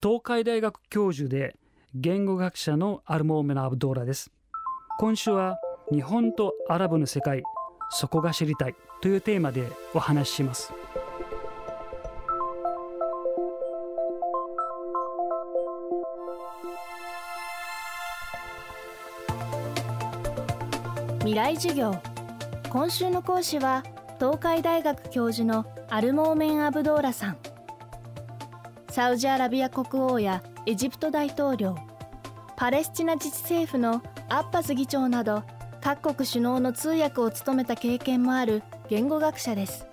東海大学教授で言語学者のアルモーメナ・アブドーラです。今週は日本とアラブの世界そこが知りたいというテーマでお話しします。未来授業。今週の講師は東海大学教授のアルモーメン・アブドーラさん。サウジアラビア国王やエジプト大統領パレスチナ自治政府のアッバス議長など各国首脳の通訳を務めた経験もある言語学者です。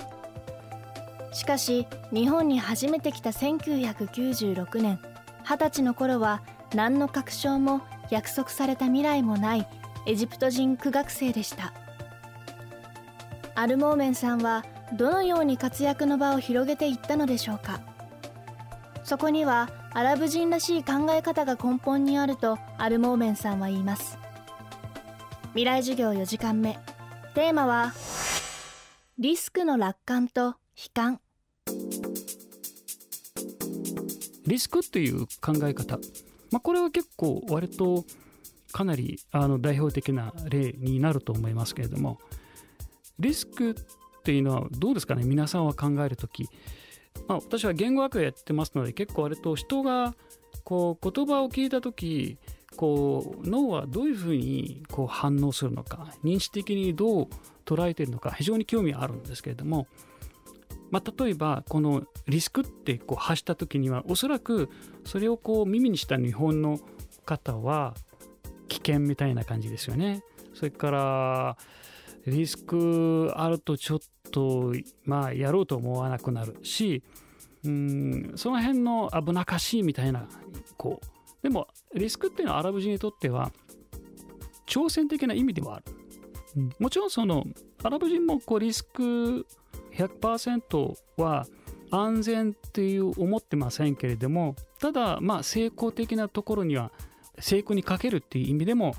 しかし日本に初めて来た1996年二十歳の頃は何の確証も約束された未来もないエジプト人苦学生でした。アルモーメンさんはどのように活躍の場を広げていったのでしょうか？そこにはアラブ人らしい考え方が根本にあるとアルモーメンさんは言います。未来授業4時間目。テーマはリスクの楽観と悲観。リスクっていう考え方、まあ、これは結構割とかなりあの代表的な例になると思いますけれども。リスクっていうのはどうですかね？皆さんは考える時、まあ、私は言語学やってますので結構割と人がこう言葉を聞いた時こう脳はどういうふうにこう反応するのか認知的にどう捉えているのか非常に興味あるんですけれども、まあ、例えばこのリスクってこう発した時にはおそらくそれをこう耳にした日本の方は危険みたいな感じですよね。それからリスクあるとちょっとまあやろうと思わなくなるしうんその辺の危なっかしいみたいなこう。でもリスクっていうのはアラブ人にとっては挑戦的な意味ではある、うん、もちろんそのアラブ人もこうリスク100%は安全っていう思ってませんけれどもただまあ成功的なところには成功にかけるっていう意味でも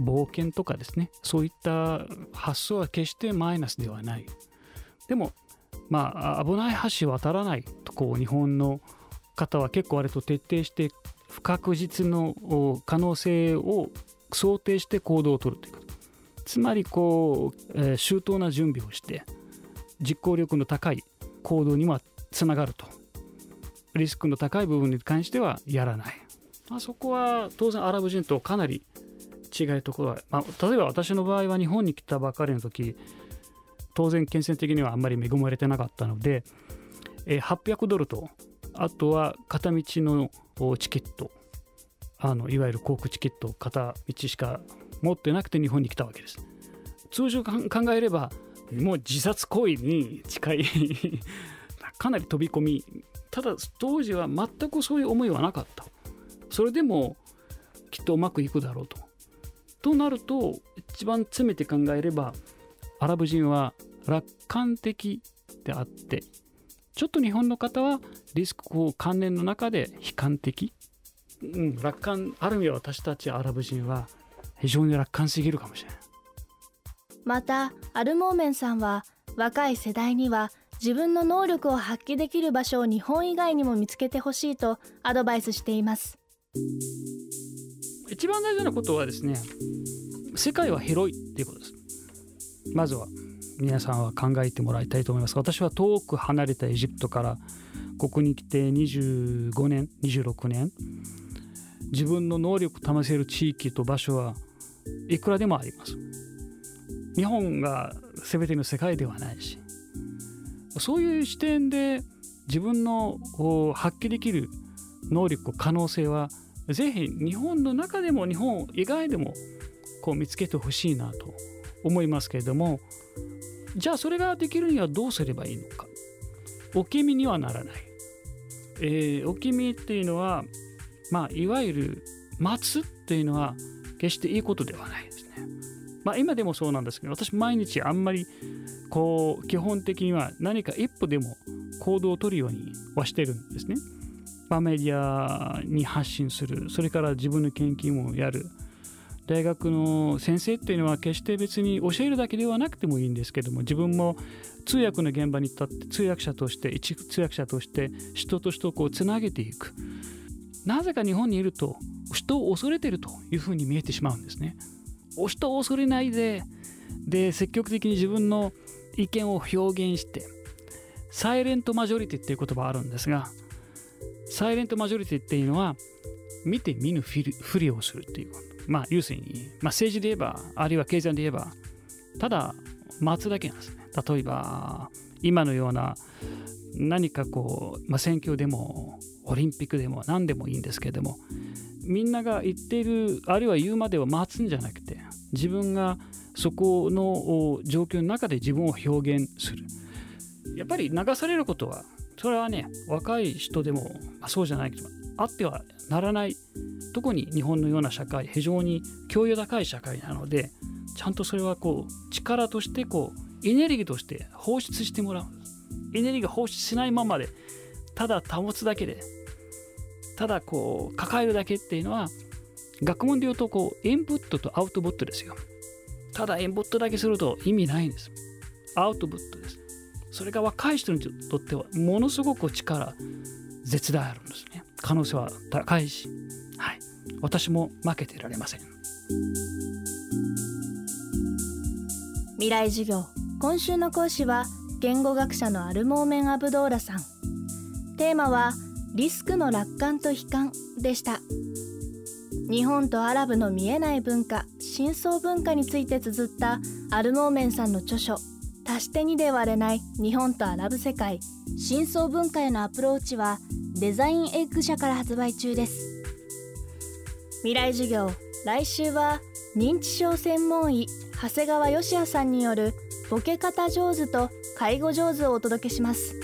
冒険とかですね。そういった発想は決してマイナスではない。でもまあ危ない橋渡らないとこう日本の方は結構割と徹底して不確実の可能性を想定して行動をとるということ。つまりこう、えー、周到な準備をして実行力の高い行動にはつながると。リスクの高い部分に関してはやらない、まあ、そこは当然アラブ人とかなり違いところは、まあ、例えば私の場合は日本に来たばかりの時当然金銭的にはあんまり恵まれてなかったので、え、800ドルとあとは片道のチケットあのいわゆる航空チケット片道しか持ってなくて日本に来たわけです。通常考えればもう自殺行為に近い かなり飛び込み。ただ当時は全くそういう思いはなかった。それでもきっとうまくいくだろうと。となると一番詰めて考えればアラブ人は楽観的であってちょっと日本の方はリスク関連の中で悲観的、うん、楽観ある意味私たちアラブ人は非常に楽観すぎるかもしれない。またアルモーメンさんは若い世代には自分の能力を発揮できる場所を日本以外にも見つけてほしいとアドバイスしています一番大事なことはですね世界は広いっていうことです。まずは皆さんは考えてもらいたいと思います。私は遠く離れたエジプトからここに来て25年26年自分の能力を試せる地域と場所はいくらでもあります。日本が全ての世界ではないしそういう視点で自分の発揮できる能力可能性はぜひ日本の中でも日本以外でもこう見つけてほしいなと思いますけれどもじゃあそれができるにはどうすればいいのか。お気味にはならない、えー、お気味っていうのはまあいわゆる待つっていうのは決していいことではないですね。まあ今でもそうなんですけど私毎日あんまりこう基本的には何か一歩でも行動をとるようにはしてるんですね、まあ、メディアに発信する。それから自分の研究もやる。大学の先生っていうのは決して別に教えるだけではなくてもいいんですけども自分も通訳の現場に立って通訳者として一通訳者として人と人をこうつなげていく。なぜか日本にいると人を恐れてるというふうに見えてしまうんですね。人を恐れないでで積極的に自分の意見を表現してサイレントマジョリティっていう言葉あるんですがサイレントマジョリティっていうのは見て見ぬふりをするっていうこと。まあ要するに、まあ、政治で言えばあるいは経済で言えばただ待つだけなんですね例えば今のような何かこう、まあ、選挙でもオリンピックでも何でもいいんですけれどもみんなが言っているあるいは言うまでは待つんじゃなくて自分がそこの状況の中で自分を表現する。やっぱり流されることはそれはね若い人でも、まあ、そうじゃないけどあってはならない特に日本のような社会非常に教養高い社会なのでちゃんとそれはこう力としてこうエネルギーとして放出してもらう。エネルギーが放出しないままでただ保つだけでただこう抱えるだけっていうのは学問で言うとこうインプットとアウトプットですよ。ただインプットだけすると意味ないんです。アウトプットです。それが若い人にとってはものすごく力絶大あるんですね。可能性は高いし、はい、私も負けてられません。未来授業今週の講師は言語学者のアルモーメン・アブドーラさん。テーマはリスクの楽観と悲観でした。日本とアラブの見えない文化深層文化について綴ったアルモーメンさんの著書足して2で割れない日本とアラブ世界。深層文化へのアプローチはデザインエッグ社から発売中です。未来授業。来週は認知症専門医長谷川芳也さんによるボケ方上手と介護上手をお届けします。